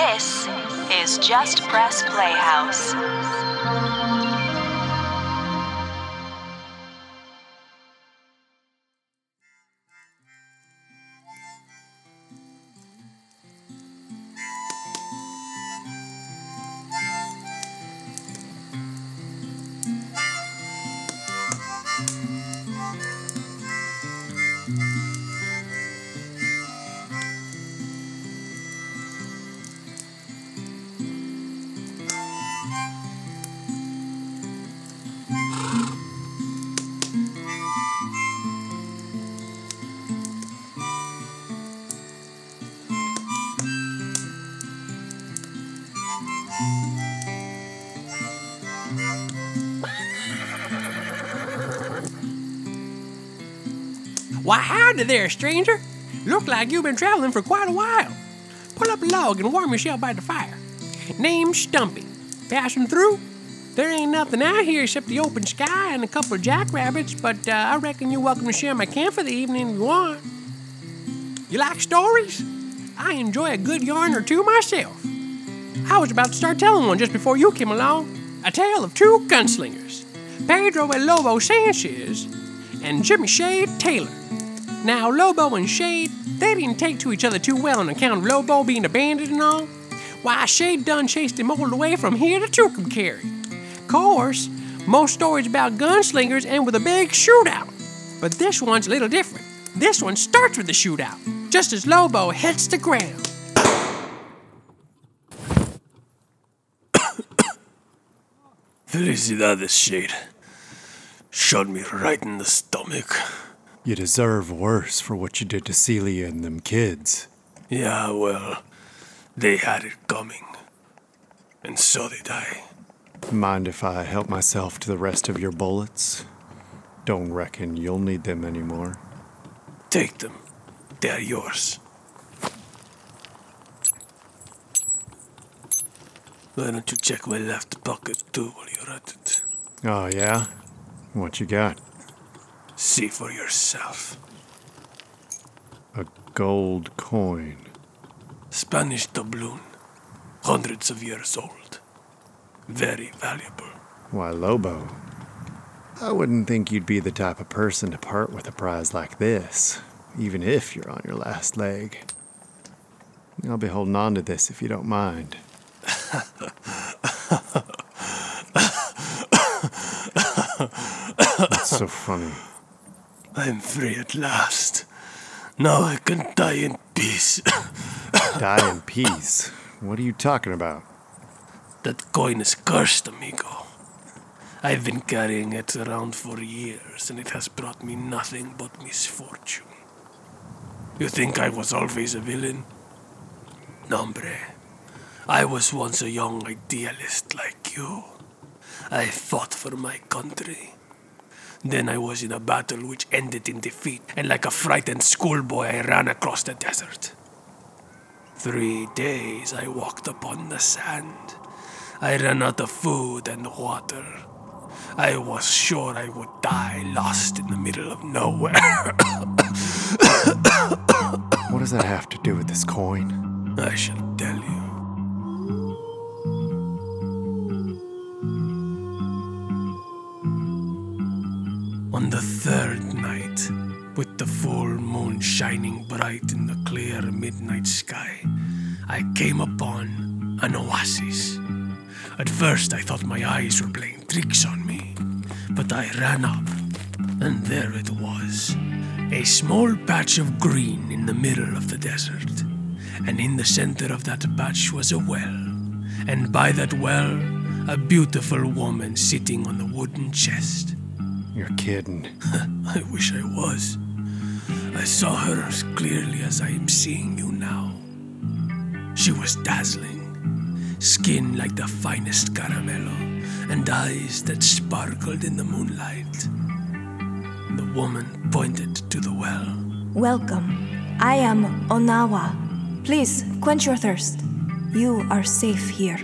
This is Just Press Playhouse. Why, howdy there, stranger. Look like you've been traveling for quite a while. Pull up a log and warm yourself by the fire. Name's Stumpy. Passing through? There ain't nothing out here except the open sky and a couple of jackrabbits, but uh, I reckon you're welcome to share my camp for the evening if you want. You like stories? I enjoy a good yarn or two myself. I was about to start telling one just before you came along. A tale of two gunslingers, Pedro El Lobo Sanchez and Jimmy Shade Taylor. Now, Lobo and Shade, they didn't take to each other too well on account of Lobo being a bandit and all. Why, Shade done chased him all the way from here to Tucumcari. Course, most stories about gunslingers end with a big shootout. But this one's a little different. This one starts with the shootout, just as Lobo hits the ground. Felicidades, Shade. Shot me right in the stomach. You deserve worse for what you did to Celia and them kids. Yeah, well, they had it coming. And so did I. Mind if I help myself to the rest of your bullets? Don't reckon you'll need them anymore. Take them. They're yours. Why don't you check my left pocket too while you're at it? Oh, yeah? What you got? See for yourself. A gold coin. Spanish doubloon. Hundreds of years old. Very valuable. Why, Lobo. I wouldn't think you'd be the type of person to part with a prize like this, even if you're on your last leg. I'll be holding on to this if you don't mind. That's so funny. I'm free at last. Now I can die in peace. Die in peace. What are you talking about? that coin is cursed, amigo. I've been carrying it around for years, and it has brought me nothing but misfortune. You think I was always a villain? Nombre. I was once a young idealist like you. I fought for my country. Then I was in a battle which ended in defeat, and like a frightened schoolboy, I ran across the desert. Three days I walked upon the sand. I ran out of food and water. I was sure I would die lost in the middle of nowhere. What does that have to do with this coin? I shall tell you. With the full moon shining bright in the clear midnight sky, I came upon an oasis. At first, I thought my eyes were playing tricks on me, but I ran up, and there it was a small patch of green in the middle of the desert. And in the center of that patch was a well, and by that well, a beautiful woman sitting on a wooden chest. You're kidding. I wish I was. I saw her as clearly as I am seeing you now. She was dazzling, skin like the finest caramello, and eyes that sparkled in the moonlight. The woman pointed to the well. Welcome. I am Onawa. Please quench your thirst. You are safe here.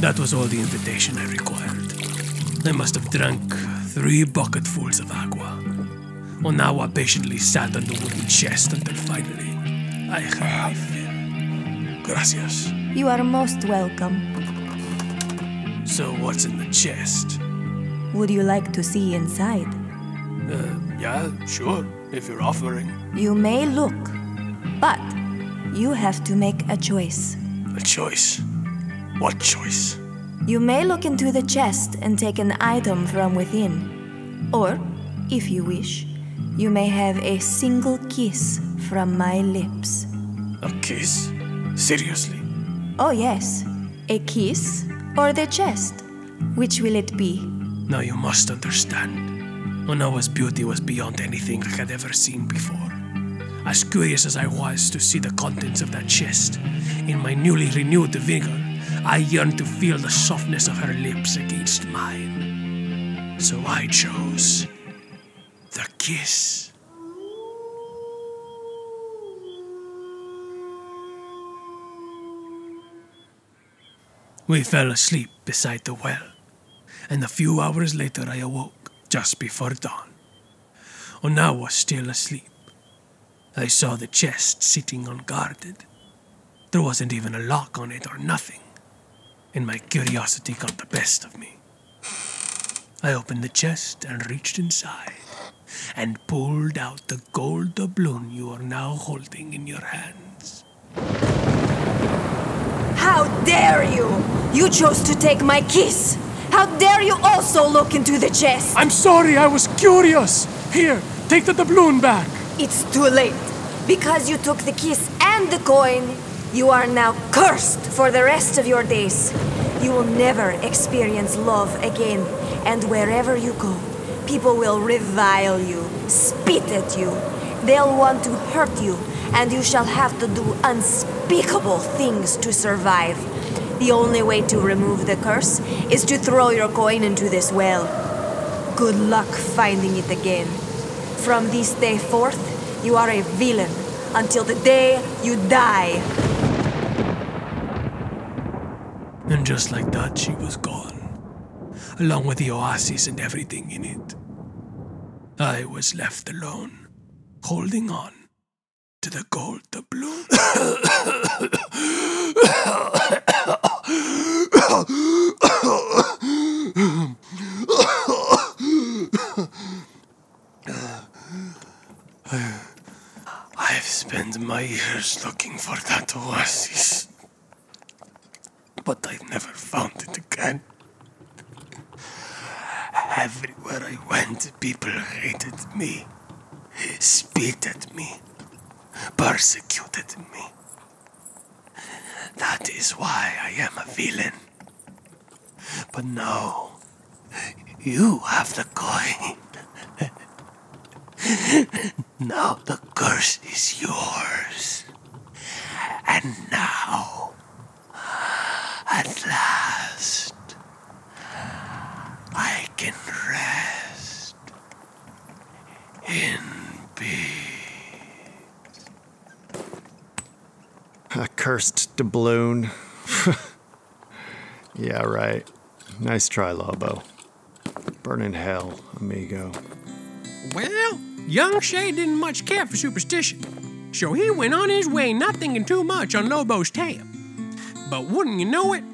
That was all the invitation I required. I must have drunk three bucketfuls of agua. Onawa patiently sat on the wooden chest until finally I had my fill. gracias. You are most welcome. So, what's in the chest? Would you like to see inside? Uh, yeah, sure, if you're offering. You may look, but you have to make a choice. A choice. What choice? You may look into the chest and take an item from within. Or, if you wish, you may have a single kiss from my lips. A kiss? Seriously? Oh, yes. A kiss or the chest? Which will it be? Now you must understand. Onawa's beauty was beyond anything I had ever seen before. As curious as I was to see the contents of that chest, in my newly renewed vigor, I yearned to feel the softness of her lips against mine. So I chose kiss. We fell asleep beside the well, and a few hours later I awoke just before dawn. Onawa was still asleep. I saw the chest sitting unguarded. There wasn't even a lock on it or nothing, and my curiosity got the best of me. I opened the chest and reached inside and pulled out the gold doubloon you are now holding in your hands. How dare you! You chose to take my kiss! How dare you also look into the chest! I'm sorry, I was curious. Here, take the doubloon back. It's too late. Because you took the kiss and the coin, you are now cursed for the rest of your days. You will never experience love again, and wherever you go, people will revile you, spit at you. They'll want to hurt you, and you shall have to do unspeakable things to survive. The only way to remove the curse is to throw your coin into this well. Good luck finding it again. From this day forth, you are a villain until the day you die. And just like that, she was gone, along with the oasis and everything in it. I was left alone, holding on to the gold doubloon. I've spent my years looking for that oasis, but I've never found it again. I went, people hated me, spit at me, persecuted me. That is why I am a villain. But now, you have the coin. now the curse is yours. And now, at last, I can rest in peace. A cursed doubloon. yeah, right. Nice try, Lobo. Burn in hell, amigo. Well, young Shade didn't much care for superstition, so he went on his way not thinking too much on Lobo's tale. But wouldn't you know it,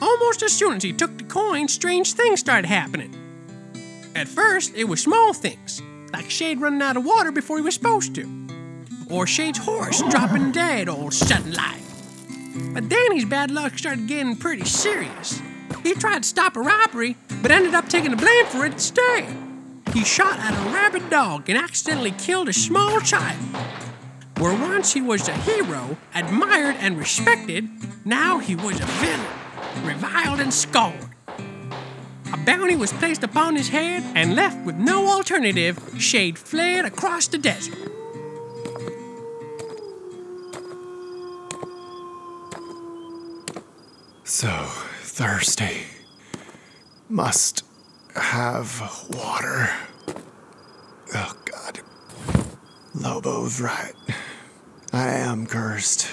almost as soon as he took the coin, strange things started happening. At first, it was small things, like Shade running out of water before he was supposed to, or Shade's horse dropping dead all sudden like. But his bad luck started getting pretty serious. He tried to stop a robbery, but ended up taking the blame for it instead. He shot at a rabid dog and accidentally killed a small child. Where once he was a hero, admired and respected, now he was a villain, reviled and scorned. Bounty was placed upon his head, and left with no alternative, Shade fled across the desert. So thirsty. Must have water. Oh, God. Lobo's right. I am cursed.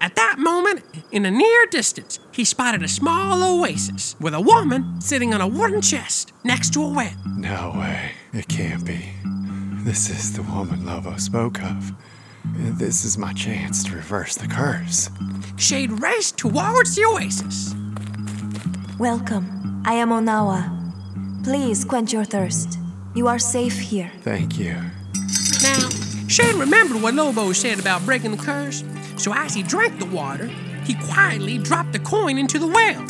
At that moment, in the near distance, he spotted a small oasis with a woman sitting on a wooden chest next to a well. No way. It can't be. This is the woman Lobo spoke of. This is my chance to reverse the curse. Shade raced towards the oasis. Welcome. I am Onawa. Please quench your thirst. You are safe here. Thank you. Now, Shade remembered what Lobo said about breaking the curse, so as he drank the water, he quietly dropped the coin into the well,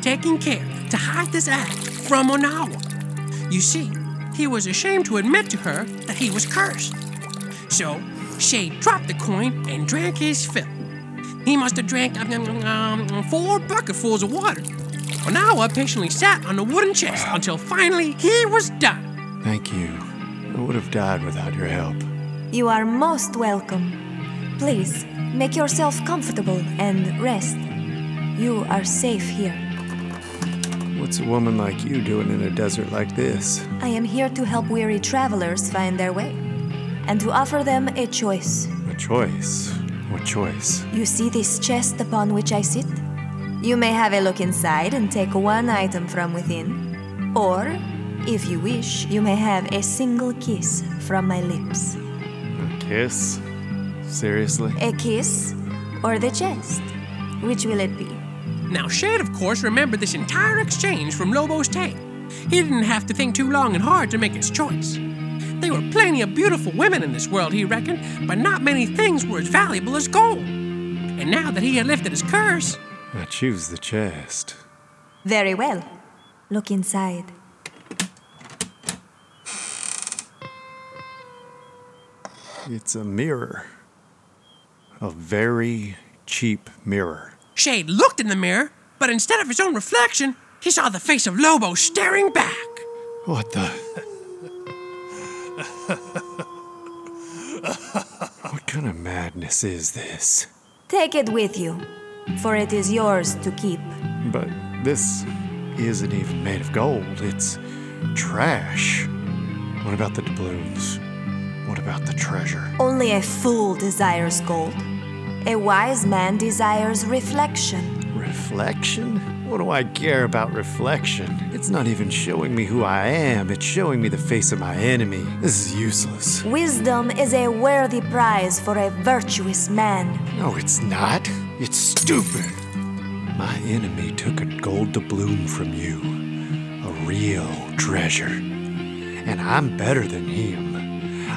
taking care to hide this act from Onawa. You see, he was ashamed to admit to her that he was cursed. So, Shade dropped the coin and drank his fill. He must have drank um, um, four bucketfuls of water. Onawa patiently sat on the wooden chest until finally he was done. Thank you. I would have died without your help. You are most welcome. Please, make yourself comfortable and rest. You are safe here. What's a woman like you doing in a desert like this? I am here to help weary travelers find their way and to offer them a choice. A choice? What choice? You see this chest upon which I sit? You may have a look inside and take one item from within. Or, if you wish, you may have a single kiss from my lips. A kiss? Seriously? A kiss or the chest? Which will it be? Now, Shade, of course, remembered this entire exchange from Lobo's tale. He didn't have to think too long and hard to make his choice. There were plenty of beautiful women in this world, he reckoned, but not many things were as valuable as gold. And now that he had lifted his curse, I choose the chest. Very well. Look inside. It's a mirror. A very cheap mirror. Shade looked in the mirror, but instead of his own reflection, he saw the face of Lobo staring back. What the? what kind of madness is this? Take it with you, for it is yours to keep. But this isn't even made of gold. It's trash. What about the doubloons? What about the treasure? Only a fool desires gold. A wise man desires reflection. Reflection? What do I care about reflection? It's not even showing me who I am, it's showing me the face of my enemy. This is useless. Wisdom is a worthy prize for a virtuous man. No, it's not. It's stupid. My enemy took a gold doubloon from you, a real treasure. And I'm better than him.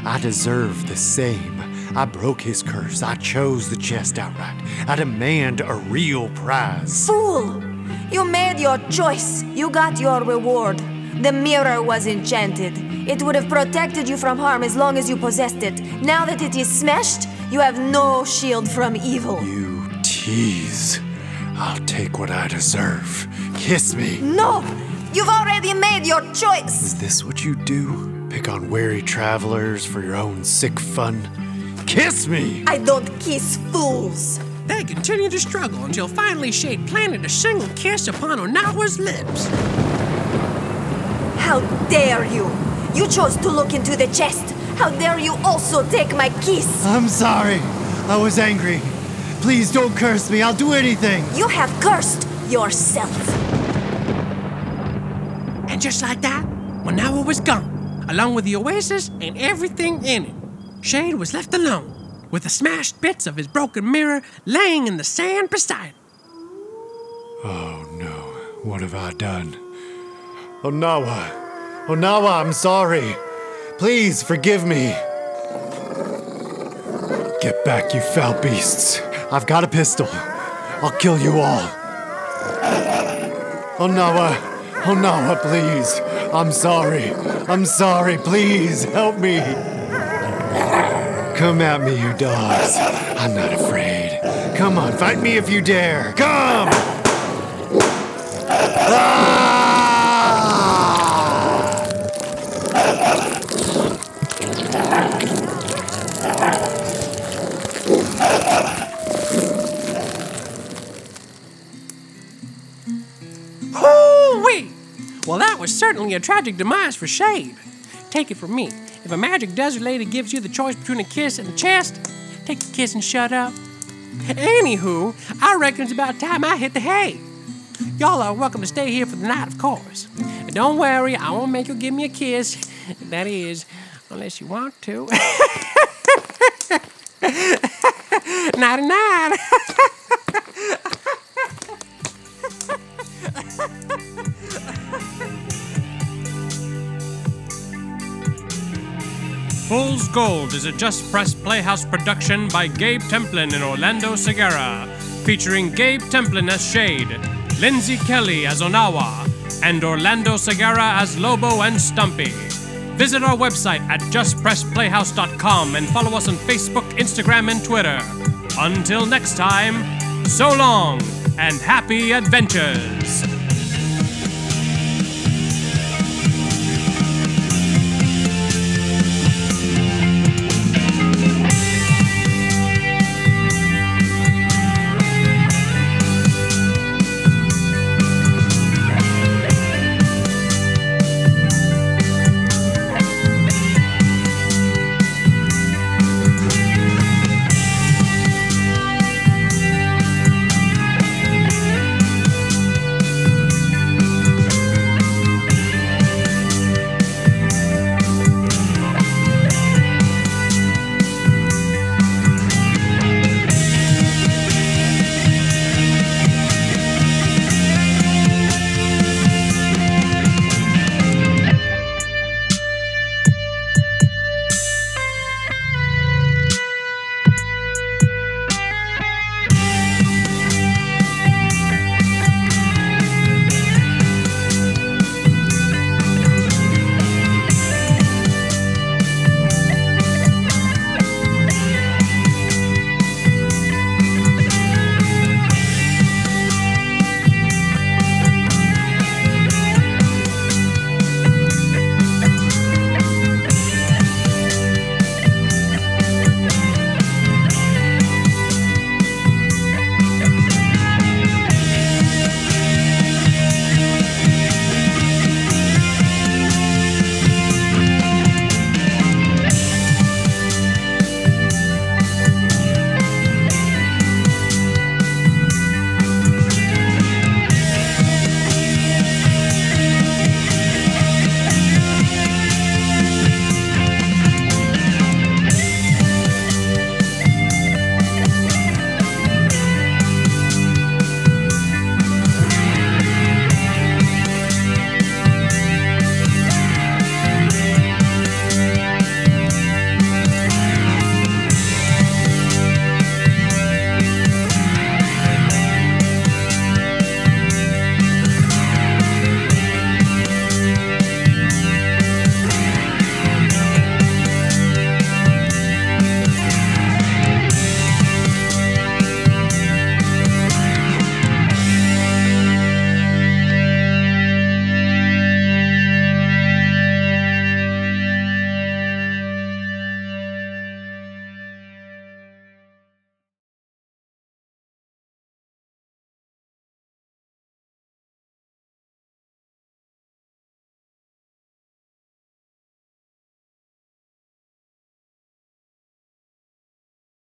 I deserve the same. I broke his curse. I chose the chest outright. I demand a real prize. Fool! You made your choice. You got your reward. The mirror was enchanted. It would have protected you from harm as long as you possessed it. Now that it is smashed, you have no shield from evil. You tease. I'll take what I deserve. Kiss me. No! You've already made your choice! Is this what you do? Pick on weary travelers for your own sick fun? Kiss me! I don't kiss fools! They continued to struggle until finally Shade planted a single kiss upon Onawa's lips. How dare you! You chose to look into the chest! How dare you also take my kiss! I'm sorry. I was angry. Please don't curse me. I'll do anything. You have cursed yourself! And just like that, Onawa was gone, along with the oasis and everything in it. Shade was left alone, with the smashed bits of his broken mirror laying in the sand beside him. Oh no. What have I done? Onawa. Onawa, I'm sorry. Please forgive me. Get back, you foul beasts. I've got a pistol. I'll kill you all. Onawa. Onawa, please. I'm sorry. I'm sorry. Please help me. Come at me, you dogs. I'm not afraid. Come on, fight me if you dare. Come! Ah! Well, that was certainly a tragic demise for Shade. Take it from me. If a magic desert lady gives you the choice between a kiss and a chest, take the kiss and shut up. Anywho, I reckon it's about time I hit the hay. Y'all are welcome to stay here for the night, of course. And don't worry, I won't make you give me a kiss. That is, unless you want to. Nighty night. Gold is a Just Press Playhouse production by Gabe Templin and Orlando Segura, featuring Gabe Templin as Shade, Lindsay Kelly as Onawa, and Orlando Segura as Lobo and Stumpy. Visit our website at justpressplayhouse.com and follow us on Facebook, Instagram, and Twitter. Until next time, so long and happy adventures!